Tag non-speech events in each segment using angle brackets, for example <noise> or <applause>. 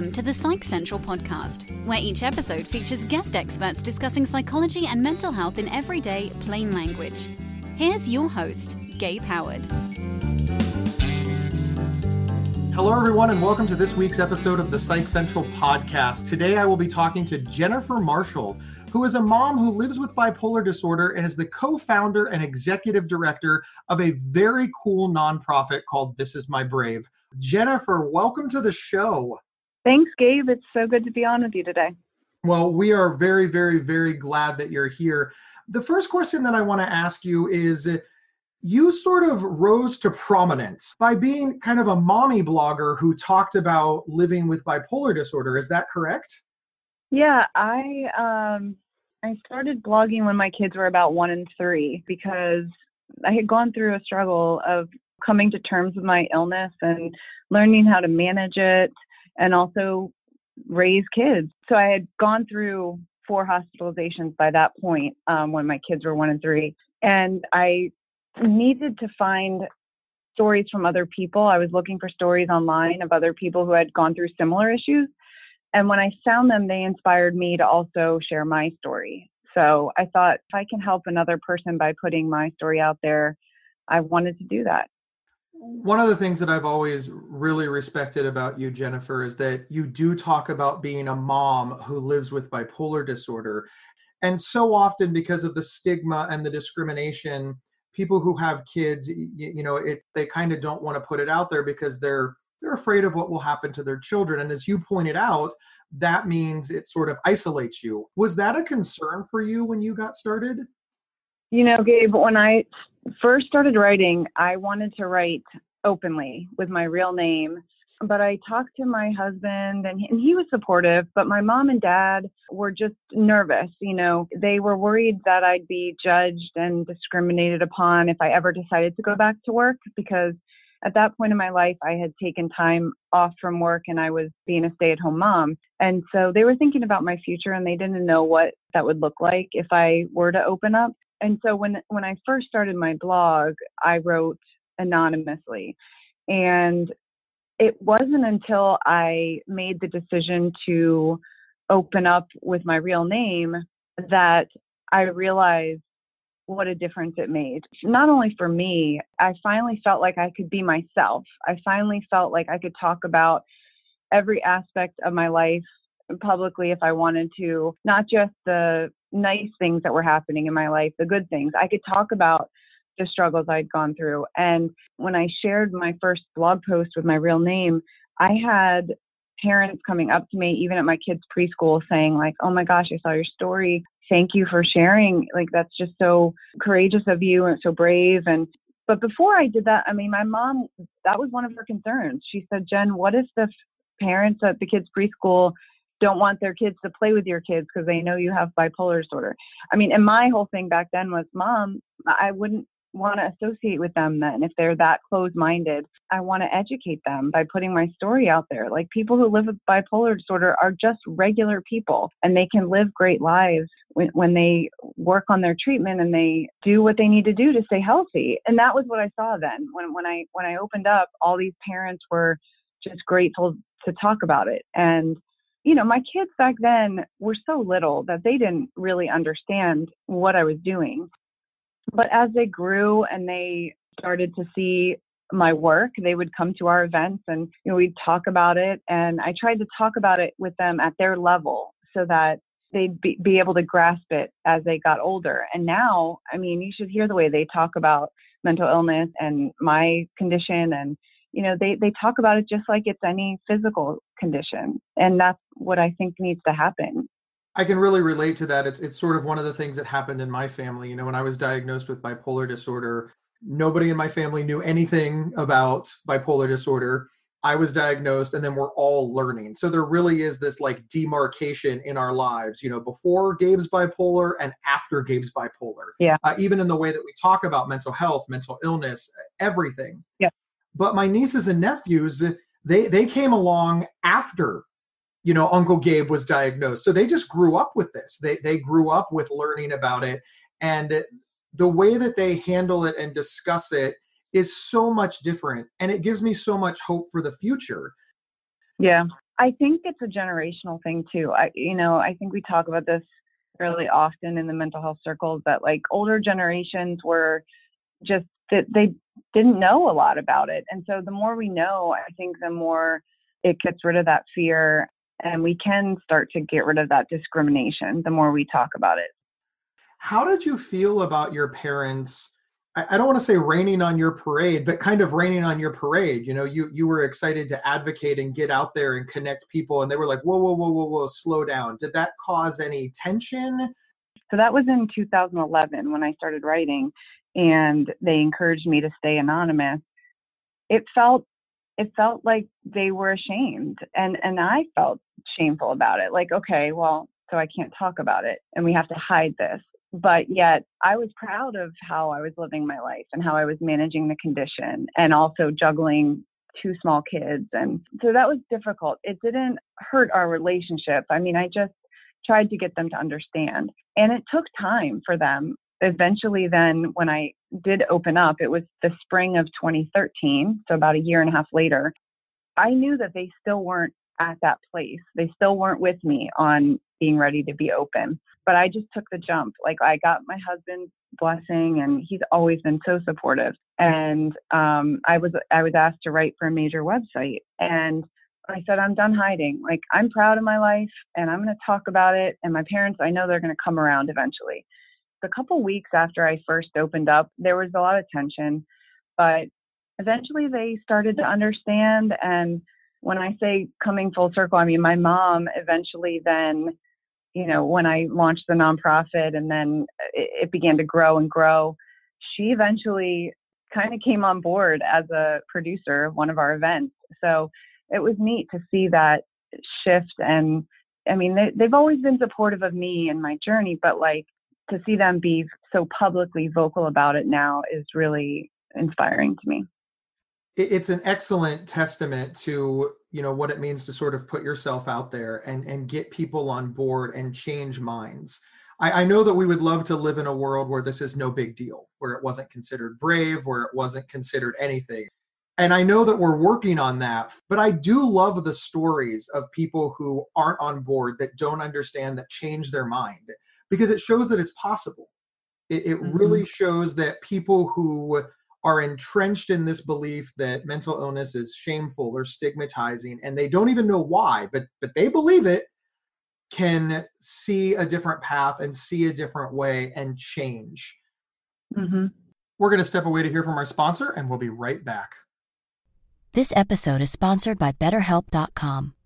Welcome to the Psych Central podcast, where each episode features guest experts discussing psychology and mental health in everyday, plain language. Here's your host, Gabe Howard. Hello, everyone, and welcome to this week's episode of the Psych Central podcast. Today, I will be talking to Jennifer Marshall, who is a mom who lives with bipolar disorder and is the co founder and executive director of a very cool nonprofit called This Is My Brave. Jennifer, welcome to the show. Thanks, Gabe. It's so good to be on with you today. Well, we are very, very, very glad that you're here. The first question that I want to ask you is you sort of rose to prominence by being kind of a mommy blogger who talked about living with bipolar disorder. Is that correct? Yeah, I um I started blogging when my kids were about 1 and 3 because I had gone through a struggle of coming to terms with my illness and learning how to manage it and also raise kids. So I had gone through four hospitalizations by that point um, when my kids were one and three. And I needed to find stories from other people. I was looking for stories online of other people who had gone through similar issues. And when I found them, they inspired me to also share my story. So I thought if I can help another person by putting my story out there, I wanted to do that one of the things that I've always really respected about you, Jennifer, is that you do talk about being a mom who lives with bipolar disorder. And so often, because of the stigma and the discrimination, people who have kids, you, you know, it they kind of don't want to put it out there because they're they're afraid of what will happen to their children. And as you pointed out, that means it sort of isolates you. Was that a concern for you when you got started? You know, Gabe, when I first started writing, I wanted to write openly with my real name. But I talked to my husband and he, and he was supportive, but my mom and dad were just nervous. You know, they were worried that I'd be judged and discriminated upon if I ever decided to go back to work because at that point in my life, I had taken time off from work and I was being a stay at home mom. And so they were thinking about my future and they didn't know what that would look like if I were to open up and so when when I first started my blog, I wrote anonymously, and it wasn't until I made the decision to open up with my real name that I realized what a difference it made. Not only for me, I finally felt like I could be myself. I finally felt like I could talk about every aspect of my life publicly if I wanted to, not just the nice things that were happening in my life, the good things. I could talk about the struggles I'd gone through. And when I shared my first blog post with my real name, I had parents coming up to me, even at my kids' preschool, saying, like, oh my gosh, I saw your story. Thank you for sharing. Like, that's just so courageous of you and so brave. And but before I did that, I mean, my mom, that was one of her concerns. She said, Jen, what if the parents at the kids' preschool don't want their kids to play with your kids because they know you have bipolar disorder. I mean, and my whole thing back then was, Mom, I wouldn't want to associate with them then if they're that closed minded. I want to educate them by putting my story out there. Like people who live with bipolar disorder are just regular people and they can live great lives when, when they work on their treatment and they do what they need to do to stay healthy. And that was what I saw then when, when I when I opened up, all these parents were just grateful to talk about it. And you know, my kids back then were so little that they didn't really understand what I was doing. But as they grew and they started to see my work, they would come to our events and you know, we'd talk about it. And I tried to talk about it with them at their level so that they'd be, be able to grasp it as they got older. And now, I mean, you should hear the way they talk about mental illness and my condition and you know they they talk about it just like it's any physical condition and that's what i think needs to happen. I can really relate to that. It's it's sort of one of the things that happened in my family you know when i was diagnosed with bipolar disorder nobody in my family knew anything about bipolar disorder. I was diagnosed and then we're all learning. So there really is this like demarcation in our lives you know before gabe's bipolar and after gabe's bipolar. Yeah. Uh, even in the way that we talk about mental health mental illness everything. Yeah. But my nieces and nephews, they they came along after you know uncle gabe was diagnosed. So they just grew up with this. They they grew up with learning about it. And the way that they handle it and discuss it is so much different. And it gives me so much hope for the future. Yeah. I think it's a generational thing too. I, you know, I think we talk about this really often in the mental health circles that like older generations were just that they didn't know a lot about it. And so the more we know, I think the more it gets rid of that fear and we can start to get rid of that discrimination the more we talk about it. How did you feel about your parents? I don't want to say raining on your parade, but kind of raining on your parade. You know, you you were excited to advocate and get out there and connect people, and they were like, "Whoa, whoa, whoa, whoa, whoa, slow down." Did that cause any tension? So that was in 2011 when I started writing, and they encouraged me to stay anonymous. It felt it felt like they were ashamed, and and I felt shameful about it. Like, okay, well, so I can't talk about it, and we have to hide this but yet I was proud of how I was living my life and how I was managing the condition and also juggling two small kids. And so that was difficult. It didn't hurt our relationship. I mean, I just tried to get them to understand. And it took time for them. Eventually, then, when I did open up, it was the spring of 2013, so about a year and a half later. I knew that they still weren't at that place. They still weren't with me on being ready to be open but I just took the jump. Like I got my husband's blessing, and he's always been so supportive. And um, I was I was asked to write for a major website, and I said I'm done hiding. Like I'm proud of my life, and I'm going to talk about it. And my parents, I know they're going to come around eventually. A couple weeks after I first opened up, there was a lot of tension, but eventually they started to understand. And when I say coming full circle, I mean my mom eventually then you know, when I launched the nonprofit and then it, it began to grow and grow, she eventually kind of came on board as a producer of one of our events. So it was neat to see that shift. And I mean, they, they've always been supportive of me and my journey, but like to see them be so publicly vocal about it now is really inspiring to me. It's an excellent testament to you know what it means to sort of put yourself out there and and get people on board and change minds. I, I, know that we would love to live in a world where this is no big deal where it wasn't considered brave where it wasn't considered anything. And i know that we're working on that but i do love the stories of people who aren't on board that don't understand that change their mind because it shows that it's possible it, it mm-hmm. really shows that people who are entrenched in this belief that mental illness is shameful or stigmatizing and they don't even know why but but they believe it can see a different path and see a different way and change mm-hmm. we're going to step away to hear from our sponsor and we'll be right back this episode is sponsored by betterhelp.com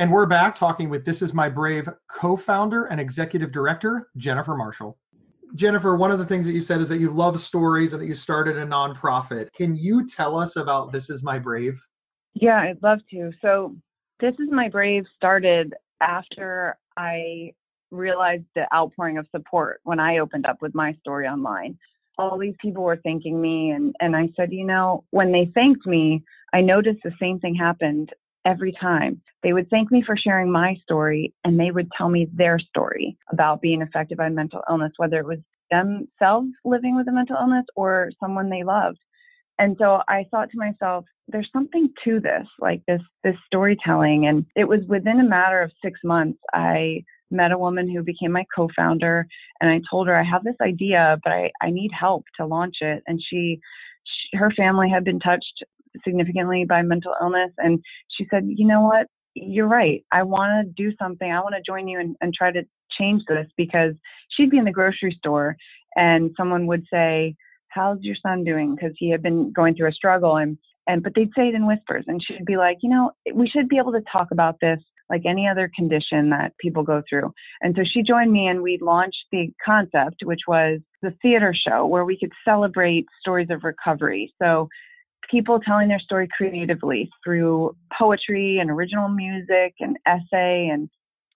And we're back talking with This Is My Brave co founder and executive director, Jennifer Marshall. Jennifer, one of the things that you said is that you love stories and that you started a nonprofit. Can you tell us about This Is My Brave? Yeah, I'd love to. So, This Is My Brave started after I realized the outpouring of support when I opened up with my story online. All these people were thanking me, and, and I said, you know, when they thanked me, I noticed the same thing happened every time. They would thank me for sharing my story and they would tell me their story about being affected by mental illness, whether it was themselves living with a mental illness or someone they loved. And so I thought to myself, there's something to this, like this this storytelling. And it was within a matter of six months, I met a woman who became my co-founder and I told her I have this idea, but I, I need help to launch it. And she, she her family had been touched significantly by mental illness. And she said, you know what? You're right. I want to do something. I want to join you and, and try to change this because she'd be in the grocery store and someone would say, how's your son doing? Because he had been going through a struggle and, and, but they'd say it in whispers and she'd be like, you know, we should be able to talk about this like any other condition that people go through. And so she joined me and we launched the concept, which was the theater show where we could celebrate stories of recovery. So people telling their story creatively through poetry and original music and essay and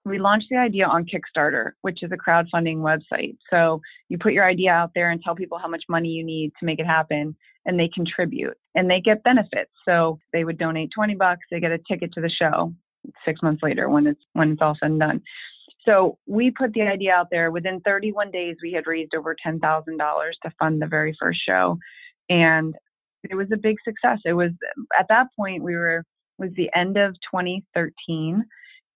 we launched the idea on Kickstarter, which is a crowdfunding website. So you put your idea out there and tell people how much money you need to make it happen, and they contribute and they get benefits. So they would donate 20 bucks, they get a ticket to the show six months later when it's when it's all said and done. So we put the idea out there. Within 31 days, we had raised over $10,000 to fund the very first show, and it was a big success. It was at that point we were was the end of 2013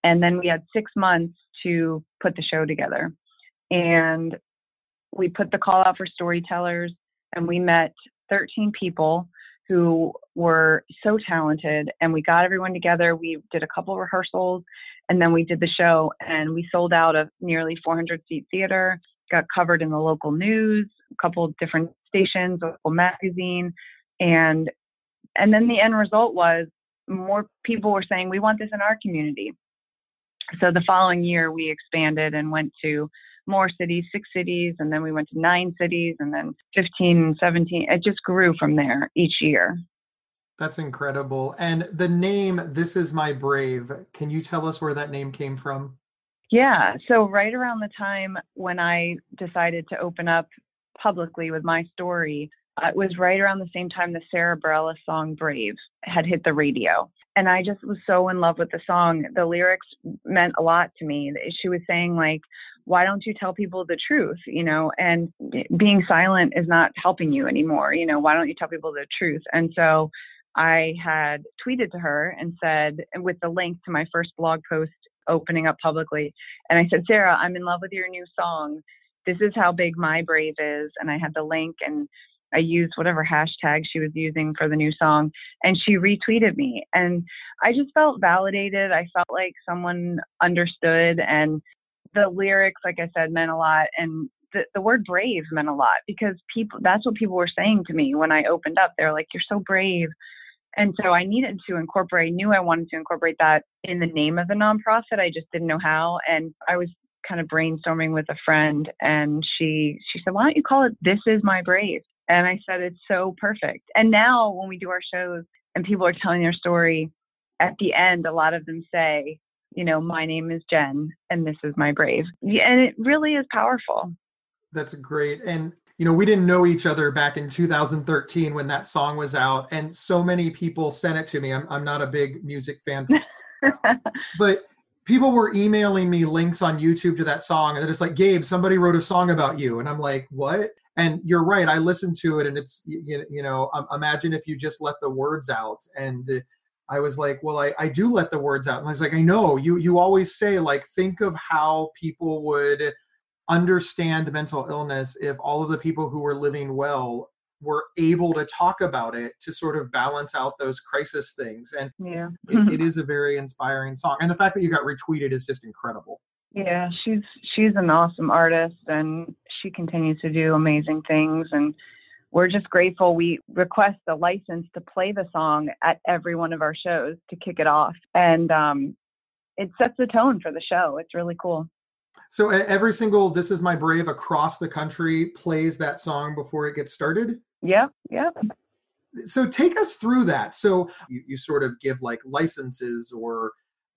and then we had six months to put the show together. And we put the call out for storytellers, and we met 13 people who were so talented. And we got everyone together. We did a couple rehearsals, and then we did the show. And we sold out a nearly 400 seat theater, got covered in the local news, a couple different stations, local magazine. And and then the end result was more people were saying, We want this in our community so the following year we expanded and went to more cities, six cities, and then we went to nine cities, and then 15 and 17. It just grew from there each year. That's incredible. And the name, This Is My Brave, can you tell us where that name came from? Yeah. So, right around the time when I decided to open up publicly with my story, it was right around the same time the Sara Bareilles song Brave had hit the radio. And I just was so in love with the song. The lyrics meant a lot to me. She was saying, like, why don't you tell people the truth? You know, and being silent is not helping you anymore. You know, why don't you tell people the truth? And so I had tweeted to her and said, with the link to my first blog post opening up publicly, and I said, Sara, I'm in love with your new song. This is how big my brave is. And I had the link and I used whatever hashtag she was using for the new song, and she retweeted me. And I just felt validated. I felt like someone understood, and the lyrics, like I said, meant a lot. And the, the word brave meant a lot because people that's what people were saying to me when I opened up. They're like, You're so brave. And so I needed to incorporate, knew I wanted to incorporate that in the name of the nonprofit. I just didn't know how. And I was kind of brainstorming with a friend and she she said, Why don't you call it This Is My Brave? And I said, it's so perfect. And now when we do our shows and people are telling their story, at the end, a lot of them say, you know, my name is Jen and this is my brave. And it really is powerful. That's great. And, you know, we didn't know each other back in 2013 when that song was out. And so many people sent it to me. I'm, I'm not a big music fan, <laughs> but people were emailing me links on YouTube to that song. And they're just like, Gabe, somebody wrote a song about you. And I'm like, what? And you're right i listened to it and it's you, you know um, imagine if you just let the words out and i was like well I, I do let the words out. And i was like i know you you always say like think of how people would understand mental illness if all of the people who were living well were able to talk about it to sort of balance out those crisis things. And yeah. it, it <laughs> is a very inspiring song and the fact that you got retweeted is just incredible yeah she's she's an awesome artist and she continues to do amazing things and we're just grateful we request a license to play the song at every one of our shows to kick it off and um, it sets the tone for the show. It's really cool. So every single this is my brave across the country plays that song before it gets started? Yep yep. So take us through that. So you, you sort of give like licenses or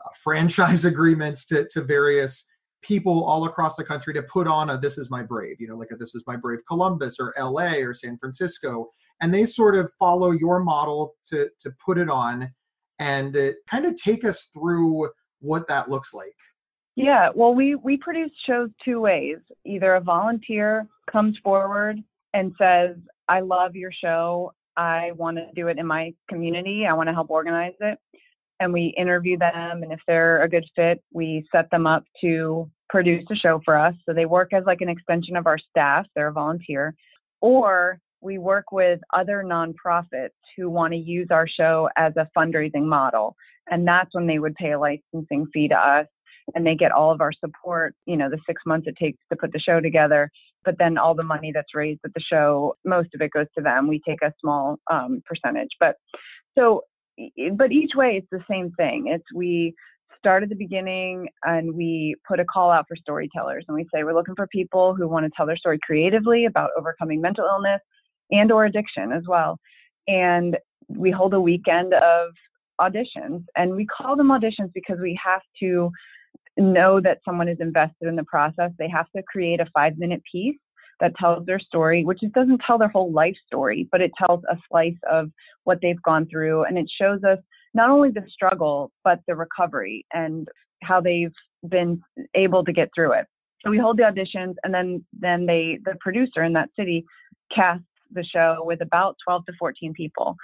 uh, franchise <laughs> agreements to, to various people all across the country to put on a this is my brave you know like a this is my brave columbus or la or san francisco. And they sort of follow your model to to put it on and uh, kind of take us through what that looks like. Yeah well we we produce shows two ways. Either a volunteer comes forward and says i love your show. I want to do it in my community. I want to help organize it and we interview them and if they're a good fit we set them up to produce a show for us. So they work as like an extension of our staff they're a volunteer or we work with other nonprofits who want to use our show as a fundraising model. And that's when they would pay a licensing fee to us and they get all of our support you know the six months it takes to put the show together but then all the money that's raised at the show most of it goes to them. We take a small um, percentage. But so but each way it's the same thing. It's we start at the beginning and we put a call out for storytellers and we say we're looking for people who want to tell their story creatively about overcoming mental illness and or addiction as well. And we hold a weekend of auditions and we call them auditions because we have to know that someone is invested in the process. They have to create a five minute piece that tells their story, which it doesn't tell their whole life story, but it tells a slice of what they've gone through. And it shows us not only the struggle, but the recovery and how they've been able to get through it. So we hold the auditions and then then they the producer in that city casts the show with about 12 to 14 people.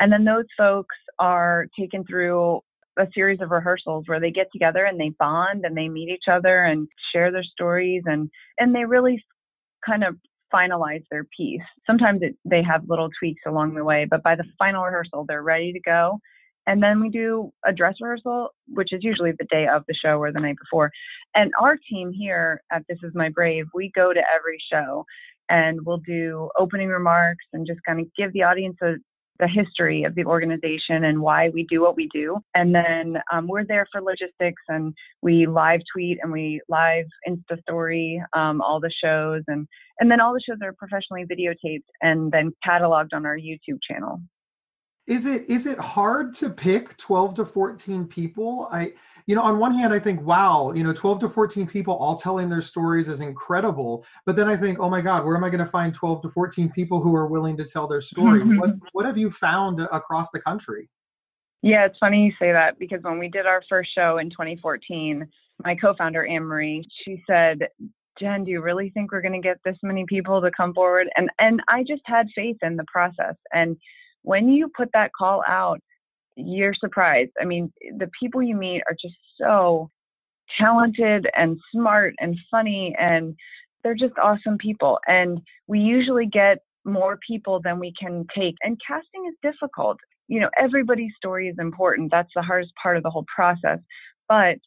And then those folks are taken through a series of rehearsals where they get together and they bond and they meet each other and share their stories and and they really kind of finalize their piece. Sometimes it, they have little tweaks along the way, but by the final rehearsal, they're ready to go. And then we do a dress rehearsal, which is usually the day of the show or the night before. And our team here at This Is My Brave, we go to every show and we'll do opening remarks and just kind of give the audience a, the history of the organization and why we do what we do. And then um, we're there for logistics and we live tweet and we live Insta story um, all the shows. And, and then all the shows are professionally videotaped and then cataloged on our YouTube channel is it is it hard to pick 12 to 14 people? I you know on one hand i think wow you know 12 to 14 people all telling their stories is incredible. But then i think oh my god where am i going to find 12 to 14 people who are willing to tell their story? Mm-hmm. What what have you found across the country? Yeah it's funny you say that because when we did our first show in 2014 my co-founder anne marie she said jen do you really think we're going to get this many people to come forward? And and i just had faith in the process. And when you put that call out, you're surprised. I mean, the people you meet are just so talented and smart and funny and they're just awesome people. And we usually get more people than we can take. And casting is difficult. You know, everybody's story is important. That's the hardest part of the whole process. But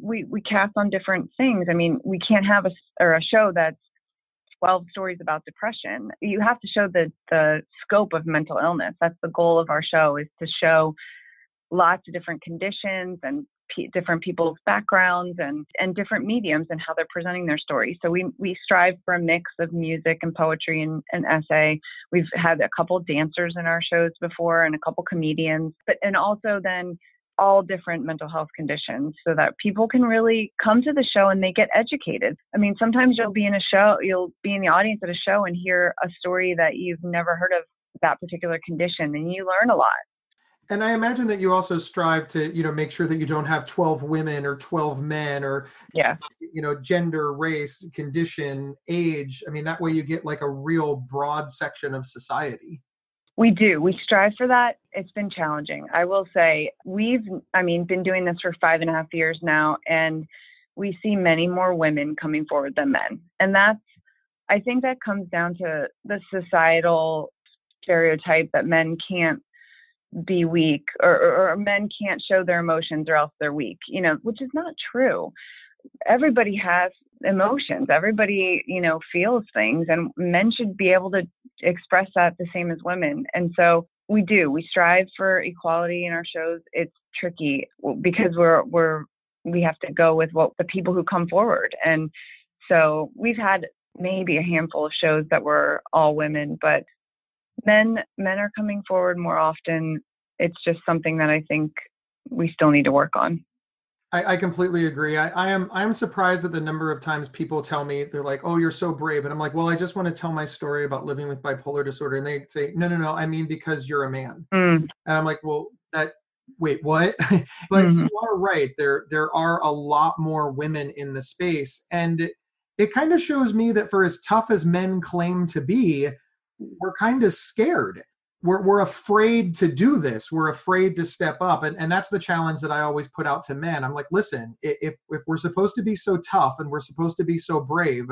we we cast on different things. I mean, we can't have a or a show that's 12 stories about depression. You have to show the, the scope of mental illness. That's the goal of our show is to show lots of different conditions and p- different people's backgrounds and, and different mediums and how they're presenting their story. So we, we strive for a mix of music and poetry and, and essay. We've had a couple dancers in our shows before and a couple comedians, but and also then all different mental health conditions so that people can really come to the show and they get educated. I mean, sometimes you'll be in a show, you'll be in the audience at a show and hear a story that you've never heard of that particular condition and you learn a lot. And I imagine that you also strive to, you know, make sure that you don't have 12 women or 12 men or yeah. you know, gender, race, condition, age. I mean, that way you get like a real broad section of society. We do. We strive for that. It's been challenging. I will say we've, I mean, been doing this for five and a half years now, and we see many more women coming forward than men. And that's, I think that comes down to the societal stereotype that men can't be weak or, or, or men can't show their emotions or else they're weak, you know, which is not true. Everybody has emotions. Everybody, you know, feels things, and men should be able to express that the same as women. And so we do. We strive for equality in our shows. It's tricky because we're we're we have to go with what the people who come forward. And so we've had maybe a handful of shows that were all women, but men men are coming forward more often. It's just something that I think we still need to work on. I, I completely agree. I, I am I am surprised at the number of times people tell me they're like, "Oh, you're so brave," and I'm like, "Well, I just want to tell my story about living with bipolar disorder," and they say, "No, no, no. I mean because you're a man," mm. and I'm like, "Well, that wait what <laughs> but mm-hmm. you are right there there are a lot more women in the space and it, it kind of shows me that for as tough as men claim to be we're kind of scared we're, we're afraid to do this. We're afraid to step up. And, and that's the challenge that i always put out to men. I'm like listen if, if we're supposed to be so tough and we're supposed to be so brave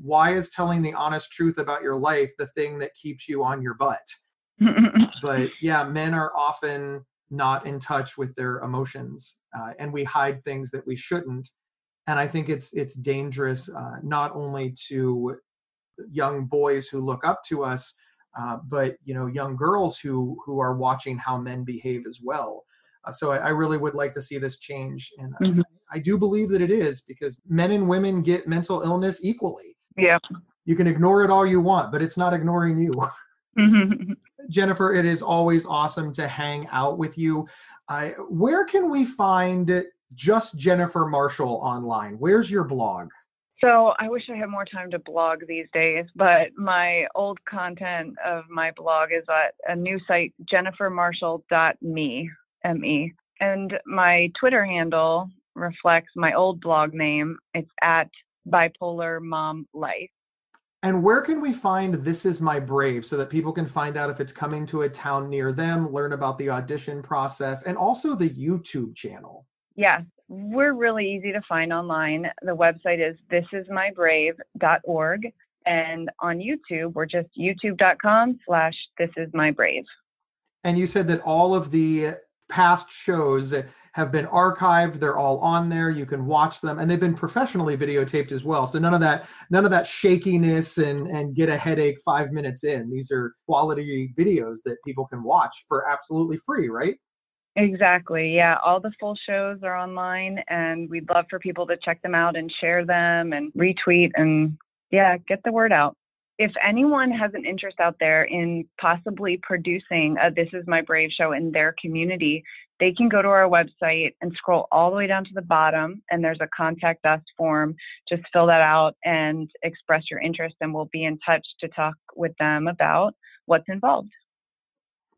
why is telling the honest truth about your life the thing that keeps you on your butt? <laughs> But yeah men are often not in touch with their emotions uh, and we hide things that we shouldn't. And i think it's it's dangerous uh, not only to young boys who look up to us uh, but you know young girls who who are watching how men behave as well uh, so I, I, really would like to see this change and mm-hmm. I, I, do believe that it is because men and women get mental illness equally yeah you can ignore it all you want but it's not ignoring you <laughs> mm-hmm. jennifer it is always awesome to hang out with you uh, where can we find just Jennifer Marshall online. Where's your blog? So I wish I had more time to blog these days, but my old content of my blog is at a new site, jennifermarshall.me, M-E. And my Twitter handle reflects my old blog name. It's at bipolar mom life. And where can we find This Is My Brave so that people can find out if it's coming to a town near them, learn about the audition process, and also the YouTube channel? Yes, we're really easy to find online. The website is thisismybrave.org. And on YouTube, we're just youtube.com slash thisismybrave. And you said that all of the past shows have been archived they're all on there you can watch them and they've been professionally videotaped as well so none of that none of that shakiness and and get a headache five minutes in these are quality videos that people can watch for absolutely free right exactly yeah all the full shows are online and we'd love for people to check them out and share them and retweet and yeah get the word out if anyone has an interest out there in possibly producing a This Is My Brave show in their community, they can go to our website and scroll all the way down to the bottom, and there's a contact us form. Just fill that out and express your interest, and we'll be in touch to talk with them about what's involved.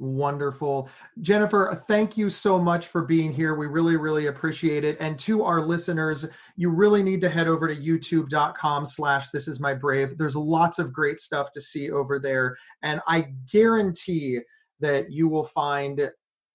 Wonderful. Jennifer, thank you so much for being here. We really, really appreciate it. And to our listeners, you really need to head over to youtube.com slash this is my brave. There's lots of great stuff to see over there. And I guarantee that you will find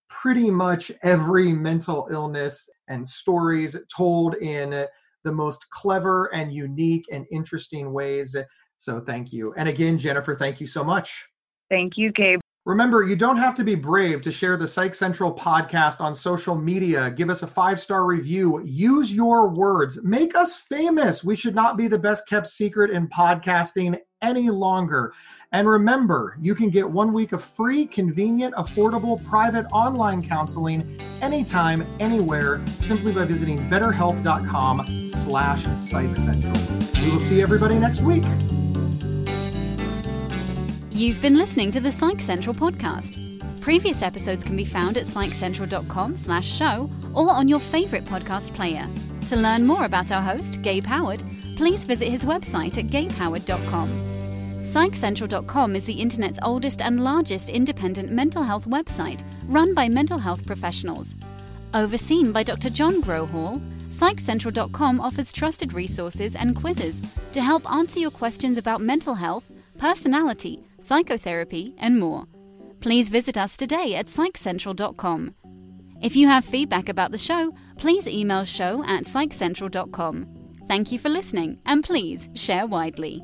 pretty much every mental illness and stories told in the most clever and unique and interesting ways. So thank you. And again, Jennifer, thank you so much. Thank you, Gabe. Remember, you don't have to be brave to share the Psych Central podcast on social media. Give us a five star review. Use your words. Make us famous. We should not be the best kept secret in podcasting any longer. And remember, you can get one week of free, convenient, affordable, private online counseling anytime, anywhere, simply by visiting betterhelp.com slash psychcentral. We will see everybody next week. You've been listening to the Psych Central podcast. Previous episodes can be found at psychcentral.com slash show or on your favorite podcast player. To learn more about our host, Gabe Howard, please visit his website at gabehoward.com. PsychCentral.com is the internet's oldest and largest independent mental health website run by mental health professionals. Overseen by Dr. John Grohol, PsychCentral.com offers trusted resources and quizzes to help answer your questions about mental health, personality, psychotherapy, and more. Please visit us today at psychcentral.com. If you have feedback about the show, please email show at psychcentral.com. Thank you for listening, and please share widely.